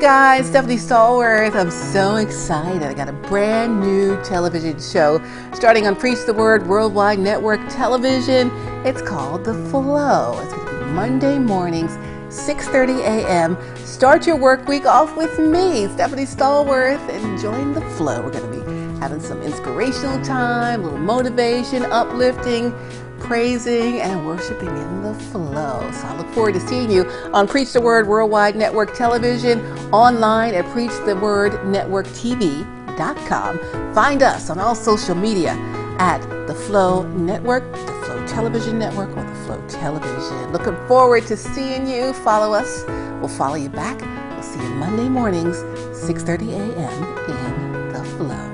guys, Stephanie Stallworth. I'm so excited. I got a brand new television show starting on Preach the Word Worldwide Network Television. It's called The Flow. It's going to be Monday mornings, 6:30 a.m. Start your work week off with me, Stephanie Stallworth, and join the flow. We're going to be having some inspirational time, a little motivation, uplifting praising and worshiping in the flow. So I look forward to seeing you on Preach the Word Worldwide Network Television, online at PreachTheWordNetworkTV.com. Find us on all social media at The Flow Network, The Flow Television Network, or The Flow Television. Looking forward to seeing you. Follow us. We'll follow you back. We'll see you Monday mornings, 6.30 a.m. in The Flow.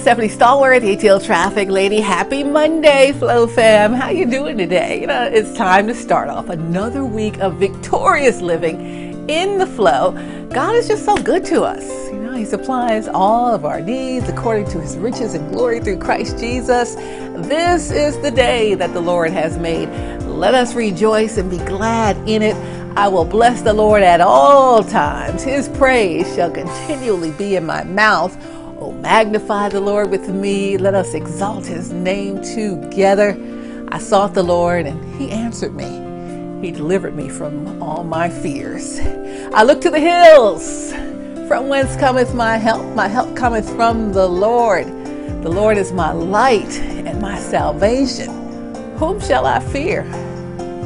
Stephanie Stallworth, ATL Traffic Lady. Happy Monday, Flow fam. How you doing today? You know, it's time to start off another week of victorious living in the flow. God is just so good to us. You know, He supplies all of our needs according to His riches and glory through Christ Jesus. This is the day that the Lord has made. Let us rejoice and be glad in it. I will bless the Lord at all times. His praise shall continually be in my mouth. Oh, magnify the Lord with me. Let us exalt his name together. I sought the Lord and he answered me. He delivered me from all my fears. I look to the hills. From whence cometh my help? My help cometh from the Lord. The Lord is my light and my salvation. Whom shall I fear?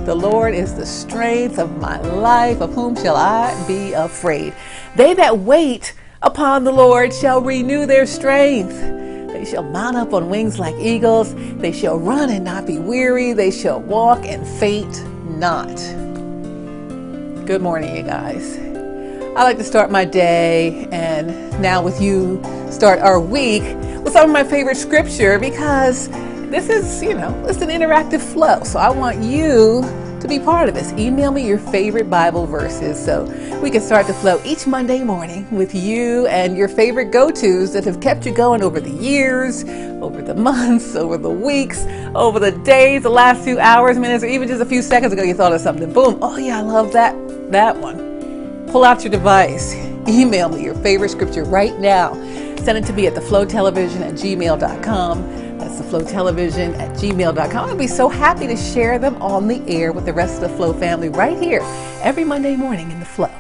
The Lord is the strength of my life. Of whom shall I be afraid? They that wait upon the Lord shall renew their strength. They shall mount up on wings like eagles. They shall run and not be weary. They shall walk and faint not. Good morning, you guys. I like to start my day and now with you start our week with some of my favorite scripture because this is, you know, it's an interactive flow. So I want you to be part of this. Email me your favorite Bible verses so we can start the flow each Monday morning with you and your favorite go tos that have kept you going over the years, over the months, over the weeks, over the days, the last few hours, minutes, or even just a few seconds ago you thought of something. Boom. Oh, yeah, I love that, that one. Pull out your device. Email me your favorite scripture right now. Send it to me at theflowtelevision at gmail.com. That's the Flow Television at gmail.com. I'll be so happy to share them on the air with the rest of the Flow family right here every Monday morning in the Flow.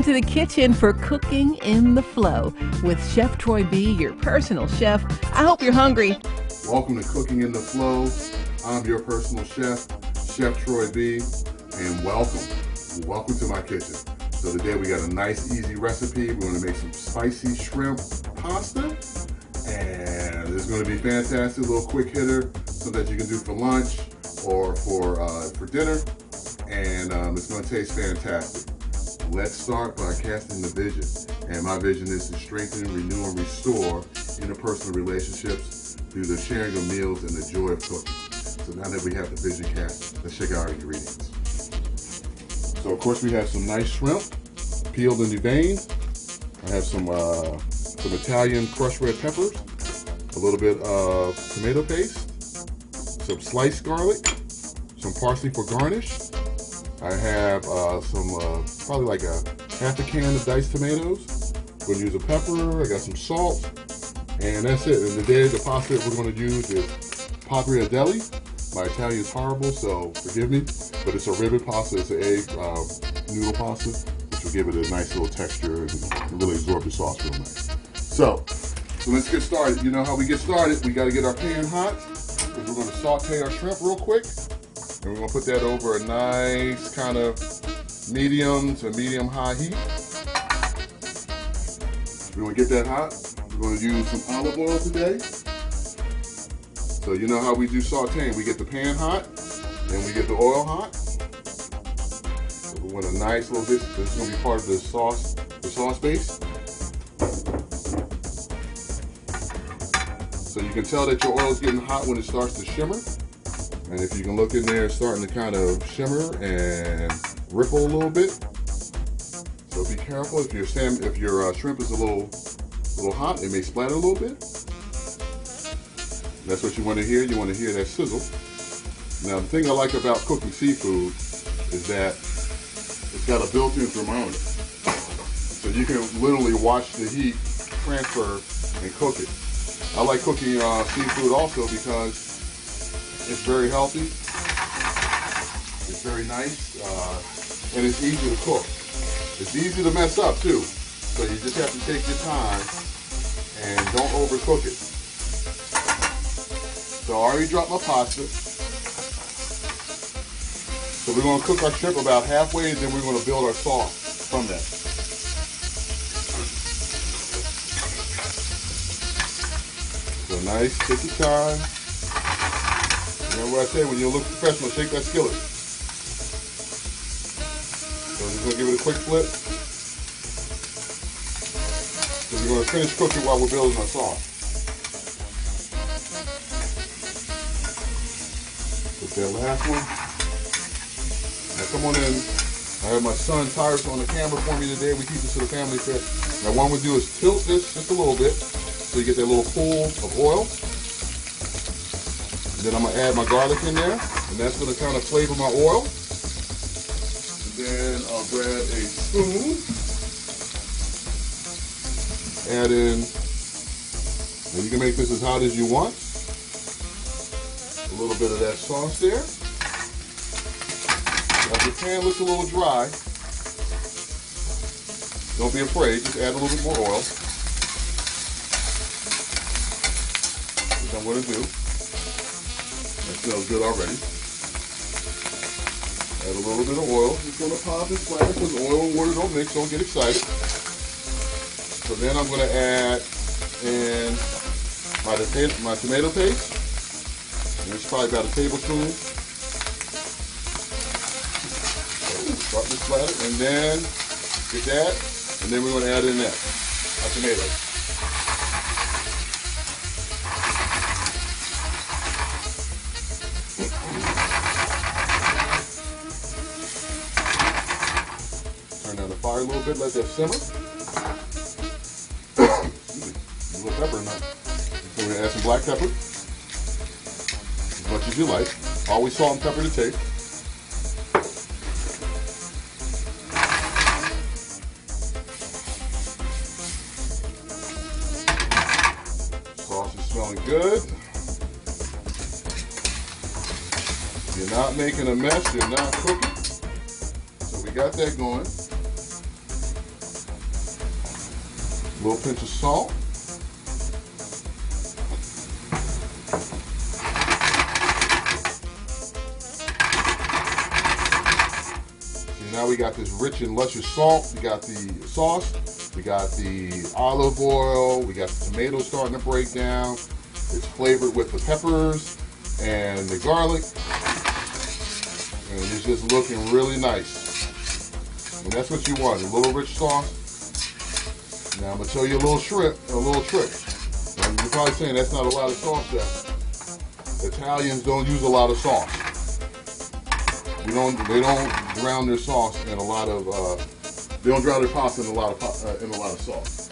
Time to the kitchen for Cooking in the Flow with Chef Troy B., your personal chef. I hope you're hungry. Welcome to Cooking in the Flow. I'm your personal chef, Chef Troy B., and welcome. Welcome to my kitchen. So today we got a nice, easy recipe. We're going to make some spicy shrimp pasta, and it's going to be fantastic. Little quick hitter, so that you can do for lunch or for uh, for dinner, and um, it's going to taste fantastic. Let's start by casting the vision, and my vision is to strengthen, renew, and restore interpersonal relationships through the sharing of meals and the joy of cooking. So now that we have the vision cast, let's check out our ingredients. So of course we have some nice shrimp, peeled and deveined. I have some uh, some Italian crushed red peppers, a little bit of tomato paste, some sliced garlic, some parsley for garnish. I have uh, some, uh, probably like a half a can of diced tomatoes. I'm gonna use a pepper, I got some salt, and that's it. And today, the pasta that we're to use is Pappardelle. My Italian is horrible, so forgive me. But it's a ribbon pasta. It's an egg uh, noodle pasta, which will give it a nice little texture and really absorb the sauce real nice. So, so let's get started. You know how we get started? We got to get our pan hot we're to saute our shrimp real quick. And we're to put that over a nice kind of medium to medium high heat. We're to get that hot. We're to use some olive oil today. So you know how we do sauteing. We get the pan hot, and we get the oil hot. So we want a nice little bit. This is to be part of the sauce, the sauce base. So you can tell that your oil is getting hot when it starts to shimmer. And if you can look in there, it's starting to kind of shimmer and ripple a little bit. So be careful if your sam if your uh, shrimp is a little little hot. It may splatter a little bit. That's what you want to hear. You want to hear that sizzle. Now, the thing I like about cooking seafood is that it's got a built-in thermometer. So you can literally watch the heat transfer and cook it. I like cooking uh, seafood also because it's very healthy. It's very nice. Uh, and it's easy to cook. It's easy to mess up too. So you just have to take your time and don't overcook it. So I already dropped my pasta. So we're going to cook our shrimp about halfway and then we're going to build our sauce from that. So nice, take your time. Remember what I say, when you look professional, shake that skillet. So I'm just to give it a quick flip. So we're to finish cooking while we're building our sauce. Put that last one. Now come on in. I have my son Tyrus on the camera for me today. We keep this to the family fit. Now what I'm to do is tilt this just a little bit so you get that little pool of oil. And then I'm to add my garlic in there. And that's to kind of flavor my oil. And then I'll grab a spoon add in, and you can make this as hot as you want. A little bit of that sauce there. Now if your pan looks a little dry, don't be afraid, just add a little bit more oil. Which I'm to do. Smells good already. Add a little bit of oil. It's going to pop and splash because oil and water don't mix, don't get excited. So then I'm going to add in my, my tomato paste. And it's probably about a tablespoon. Start to splatter. And then get that. And then we're going to add in that, our tomatoes. Turn down the fire a little bit, let that simmer. a little pepper in that. So we're gonna add some black pepper. As much as you like. Always salt and pepper to taste. Sauce is smelling good. You're not making a mess, you're not cooking. So we got that going. A little pinch of salt. now we got this rich and luscious salt. We got the sauce. We got the olive oil. We got the tomatoes starting to break down. It's flavored with the peppers and the garlic. And it's just looking really nice. And that's what you want, a little rich sauce. Now I'm gonna tell you a little trick, a little trick. You're probably saying that's not a lot of sauce, Chef. Italians don't use a lot of sauce. We don't. They don't drown their sauce in a lot of. Uh, they don't drown their pasta in a lot of uh, in a lot of sauce.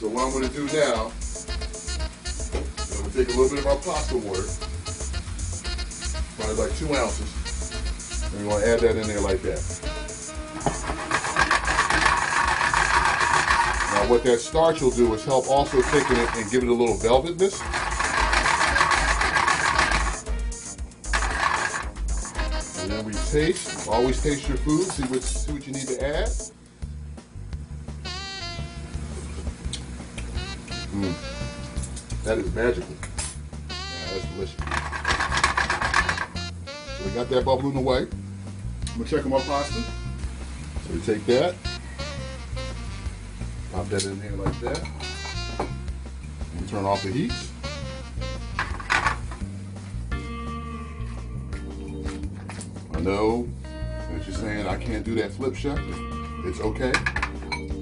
So what I'm to do now, I'm to take a little bit of our pasta water, probably like two ounces, and we're to add that in there like that. What that starch will do is help also thicken it and give it a little velvetness. And then we taste. Always taste your food. See what see what you need to add. Mm. That is magical. Yeah, that's delicious. So we got that bubbling away. I'm gonna check on my pasta. So we take that, that in like that. And turn off the heat. I know that you're saying I can't do that flip shot. It's okay.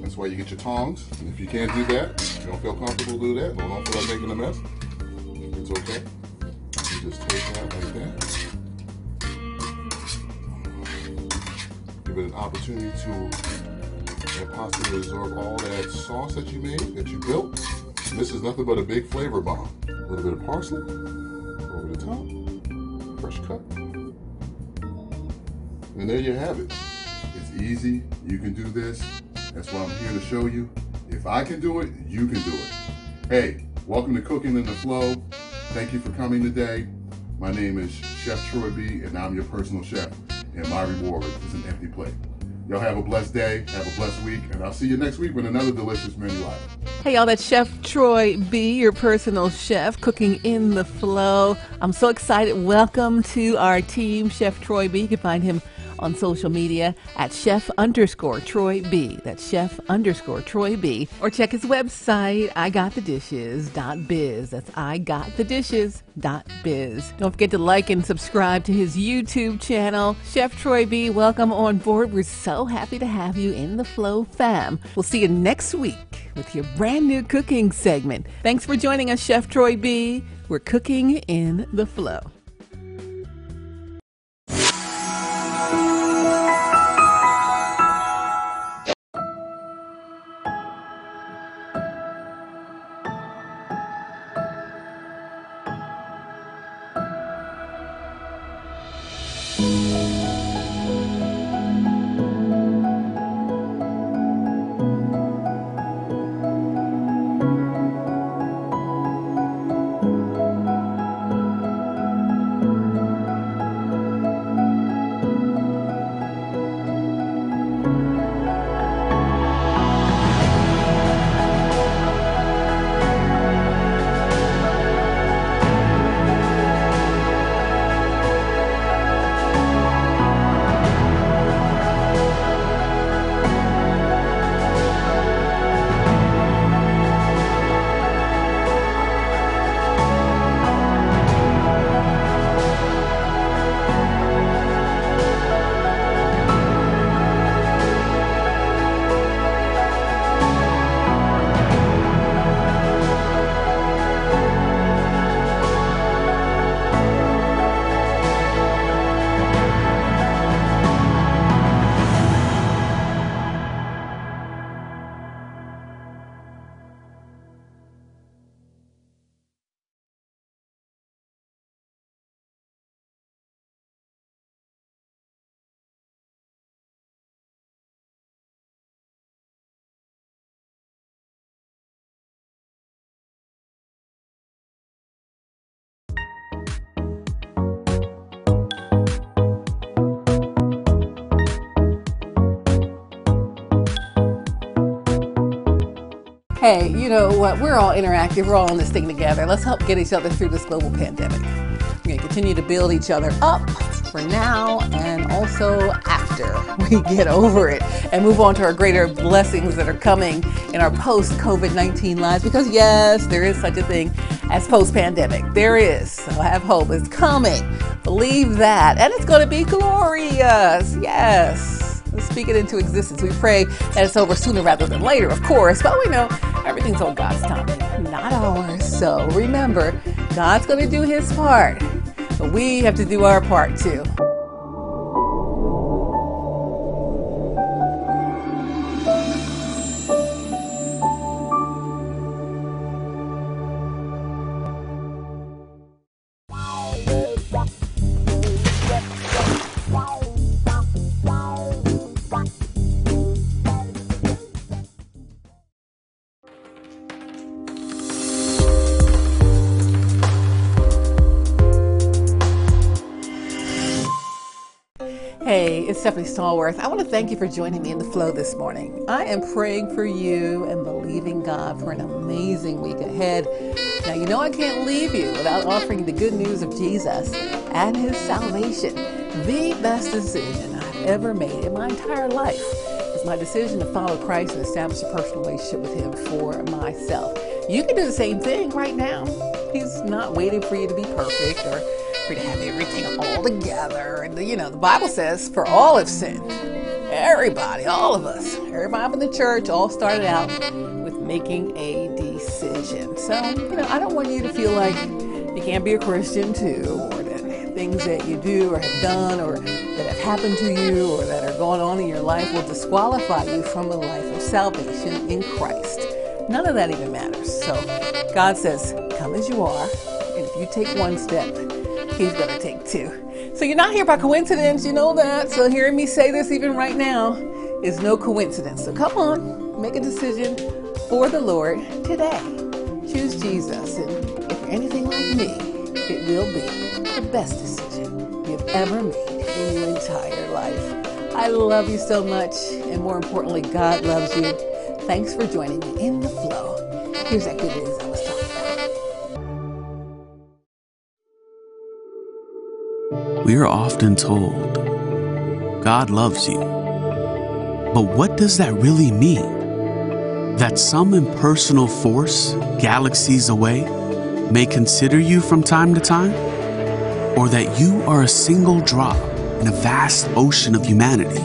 That's why you get your tongs. And if you can't do that, you don't feel comfortable do that, don't feel like making a mess, it's okay. You just take that like that. Give it an opportunity to pasta to absorb all that sauce that you made, that you built. And this is nothing but a big flavor bomb. A little bit of parsley over the top, fresh cut. And there you have it. It's easy. You can do this. That's why I'm here to show you. If I can do it, you can do it. Hey, welcome to Cooking in the Flow. Thank you for coming today. My name is Chef Troy B, and I'm your personal chef. And my reward is an empty plate. Y'all have a blessed day, have a blessed week, and I'll see you next week with another delicious menu item. Hey, y'all, that's Chef Troy B, your personal chef, cooking in the flow. I'm so excited. Welcome to our team, Chef Troy B. You can find him on social media at chef underscore Troy B. That's chef underscore Troy B. Or check his website, igotthedishes.biz. That's igotthedishes.biz. Don't forget to like and subscribe to his YouTube channel. Chef Troy B, welcome on board. We're so happy to have you in the Flow fam. We'll see you next week with your brand new cooking segment. Thanks for joining us, Chef Troy B. We're cooking in the flow. Hey, you know what? We're all interactive. We're all in this thing together. Let's help get each other through this global pandemic. We're going to continue to build each other up for now and also after we get over it and move on to our greater blessings that are coming in our post COVID 19 lives. Because, yes, there is such a thing as post pandemic. There is. So have hope. It's coming. Believe that. And it's going to be glorious. Yes speak it into existence. We pray that it's over sooner rather than later, of course, but we know everything's on God's time, not ours. So remember, God's going to do his part, but we have to do our part too. Stephanie Stallworth. I want to thank you for joining me in the flow this morning. I am praying for you and believing God for an amazing week ahead. Now, you know I can't leave you without offering the good news of Jesus and his salvation. The best decision I've ever made in my entire life is my decision to follow Christ and establish a personal relationship with him for myself. You can do the same thing right now. He's not waiting for you to be perfect or to have everything all together. And, you know, the Bible says, for all have sinned. Everybody, all of us, everybody in the church all started out with making a decision. So, you know, I don't want you to feel like you can't be a Christian too, or that things that you do or have done or that have happened to you or that are going on in your life will disqualify you from a life of salvation in Christ. None of that even matters. So God says, come as you are, and if you take one step, He's to take two. So you're not here by coincidence, you know that. So hearing me say this even right now is no coincidence. So come on, make a decision for the Lord today. Choose Jesus. And if you're anything like me, it will be the best decision you've ever made in your entire life. I love you so much. And more importantly, God loves you. Thanks for joining me in the flow. Here's that good news We are often told, God loves you. But what does that really mean? That some impersonal force, galaxies away, may consider you from time to time? Or that you are a single drop in a vast ocean of humanity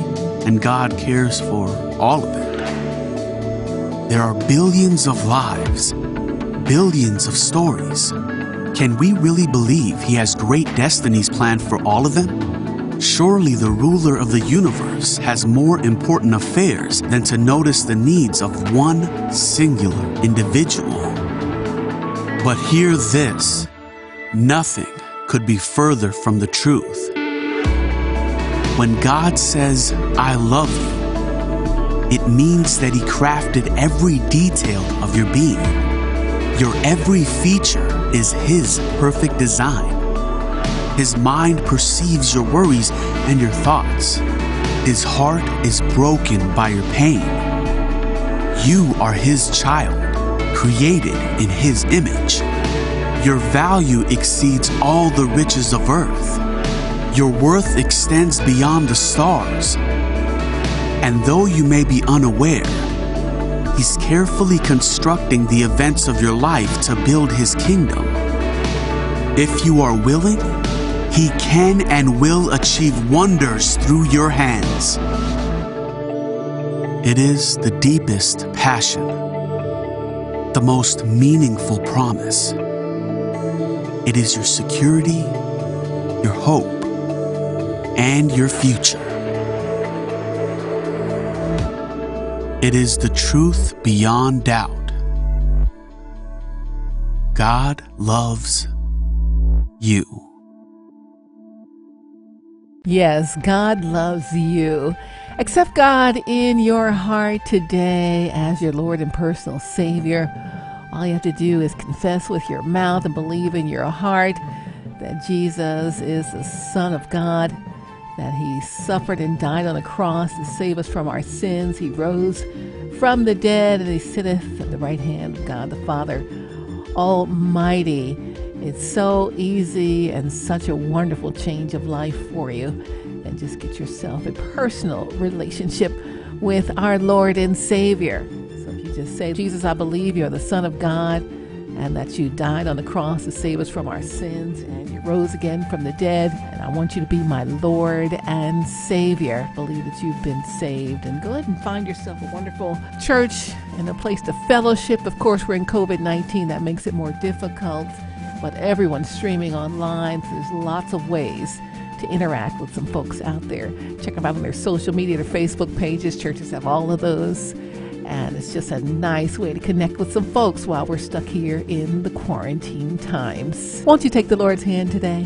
and God cares for all of it? There are billions of lives, billions of stories can we really believe he has great destinies planned for all of them? Surely the ruler of the universe has more important affairs than to notice the needs of one singular individual. But hear this nothing could be further from the truth. When God says, I love you, it means that He crafted every detail of your being. Your every feature is His perfect design. His mind perceives your worries and your thoughts. His heart is broken by your pain. You are His child, created in His image. Your value exceeds all the riches of earth. Your worth extends beyond the stars. And though you may be unaware, He's carefully constructing the events of your life to build His kingdom. If you are willing, He can and will achieve wonders through your hands. It is the deepest passion, the most meaningful promise. It is your security, your hope, and your future. It is the truth beyond doubt. God loves you. Yes, God loves you. Accept God in your heart today as your Lord and personal Savior. All you have to do is confess with your mouth and believe in your heart that Jesus is the Son of God that he suffered and died on the cross to save us from our sins. He rose from the dead and he sitteth at the right hand of God the Father Almighty. It's so easy and such a wonderful change of life for you. And just get yourself a personal relationship with our Lord and Savior. So if you just say, Jesus, I believe you're the Son of God and that you died on the cross to save us from our sins and you rose again from the dead. And I want you to be my Lord and Savior. Believe that you've been saved and go ahead and find yourself a wonderful church and a place to fellowship. Of course, we're in COVID 19, that makes it more difficult, but everyone's streaming online. So there's lots of ways to interact with some folks out there. Check them out on their social media, their Facebook pages. Churches have all of those. And it's just a nice way to connect with some folks while we're stuck here in the quarantine times. Won't you take the Lord's hand today?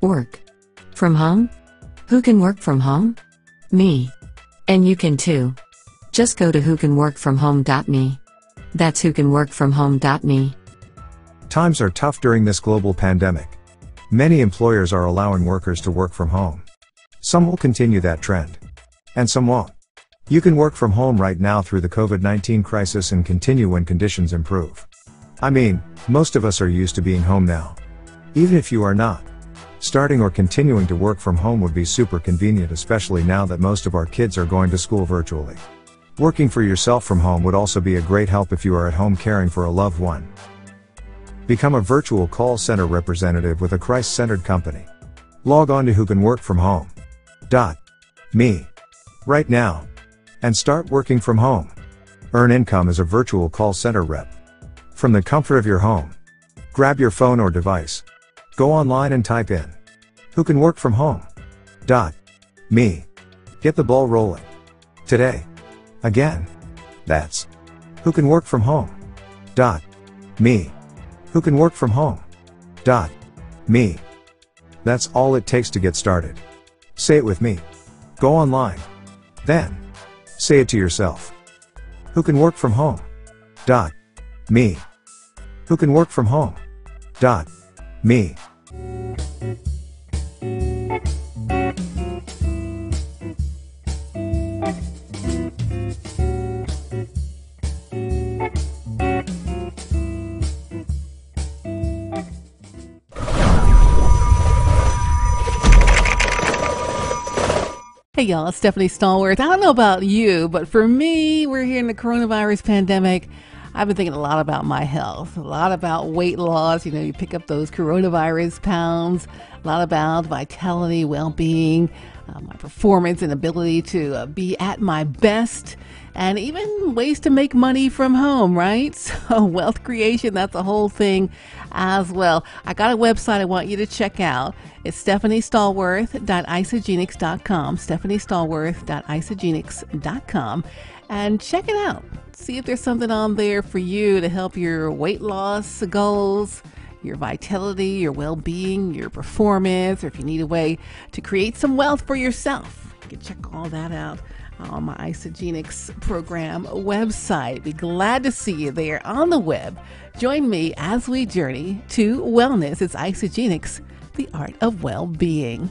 Work. From home? Who can work from home? Me. And you can too. Just go to whocanworkfromhome.me. That's whocanworkfromhome.me. Times are tough during this global pandemic. Many employers are allowing workers to work from home. Some will continue that trend. And some won't. You can work from home right now through the COVID 19 crisis and continue when conditions improve. I mean, most of us are used to being home now. Even if you are not. Starting or continuing to work from home would be super convenient, especially now that most of our kids are going to school virtually. Working for yourself from home would also be a great help if you are at home caring for a loved one. Become a virtual call center representative with a Christ centered company. Log on to who can work from home. Dot. Me. Right now. And start working from home. Earn income as a virtual call center rep. From the comfort of your home. Grab your phone or device. Go online and type in. Who can work from home? Dot. Me. Get the ball rolling. Today. Again. That's. Who can work from home? Dot. Me. Who can work from home? Dot. Me. That's all it takes to get started. Say it with me. Go online. Then. Say it to yourself. Who can work from home? Dot. Me. Who can work from home? Dot. Me. Hey y'all, it's Stephanie Stallworth. I don't know about you, but for me, we're here in the coronavirus pandemic. I've been thinking a lot about my health, a lot about weight loss. You know, you pick up those coronavirus pounds, a lot about vitality, well being, uh, my performance and ability to uh, be at my best, and even ways to make money from home, right? So, wealth creation, that's a whole thing as well. I got a website I want you to check out. It's stephaniestallworth.isagenix.com, stephaniestallworth.isagenix.com, and check it out. See if there's something on there for you to help your weight loss goals, your vitality, your well being, your performance, or if you need a way to create some wealth for yourself. You can check all that out on my Isagenix program website. Be glad to see you there on the web. Join me as we journey to wellness. It's Isagenix, the art of well being.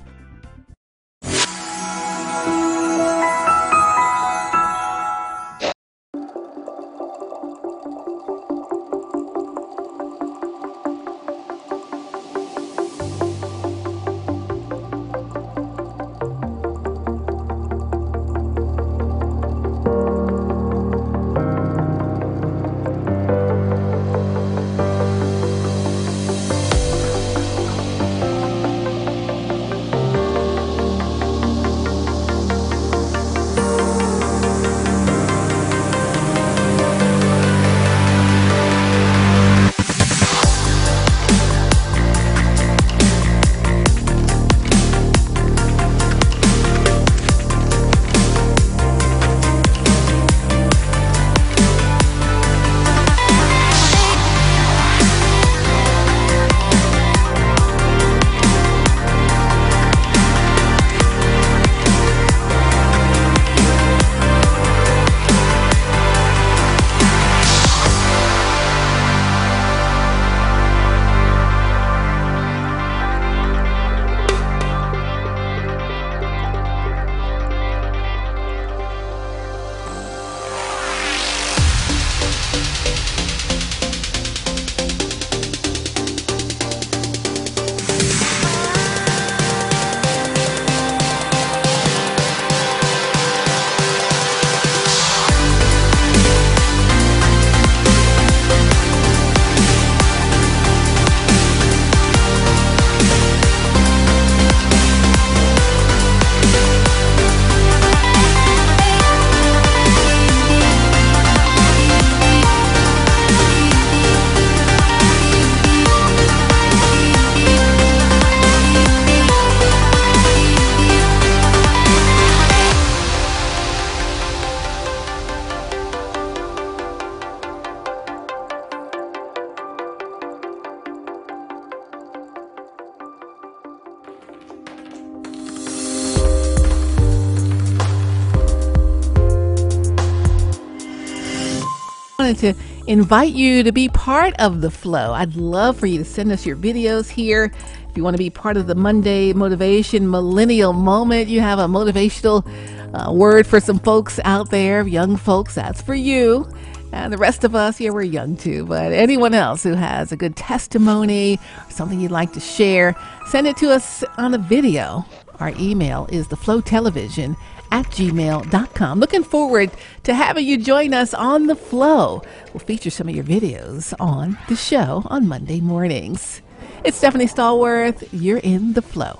Wanted to invite you to be part of the flow. I'd love for you to send us your videos here. If you want to be part of the Monday Motivation Millennial Moment, you have a motivational uh, word for some folks out there, young folks, that's for you. And the rest of us, yeah, we're young too, but anyone else who has a good testimony something you'd like to share, send it to us on a video. Our email is theflowtelevision at gmail.com. Looking forward to having you join us on The Flow. We'll feature some of your videos on the show on Monday mornings. It's Stephanie Stallworth. You're in The Flow.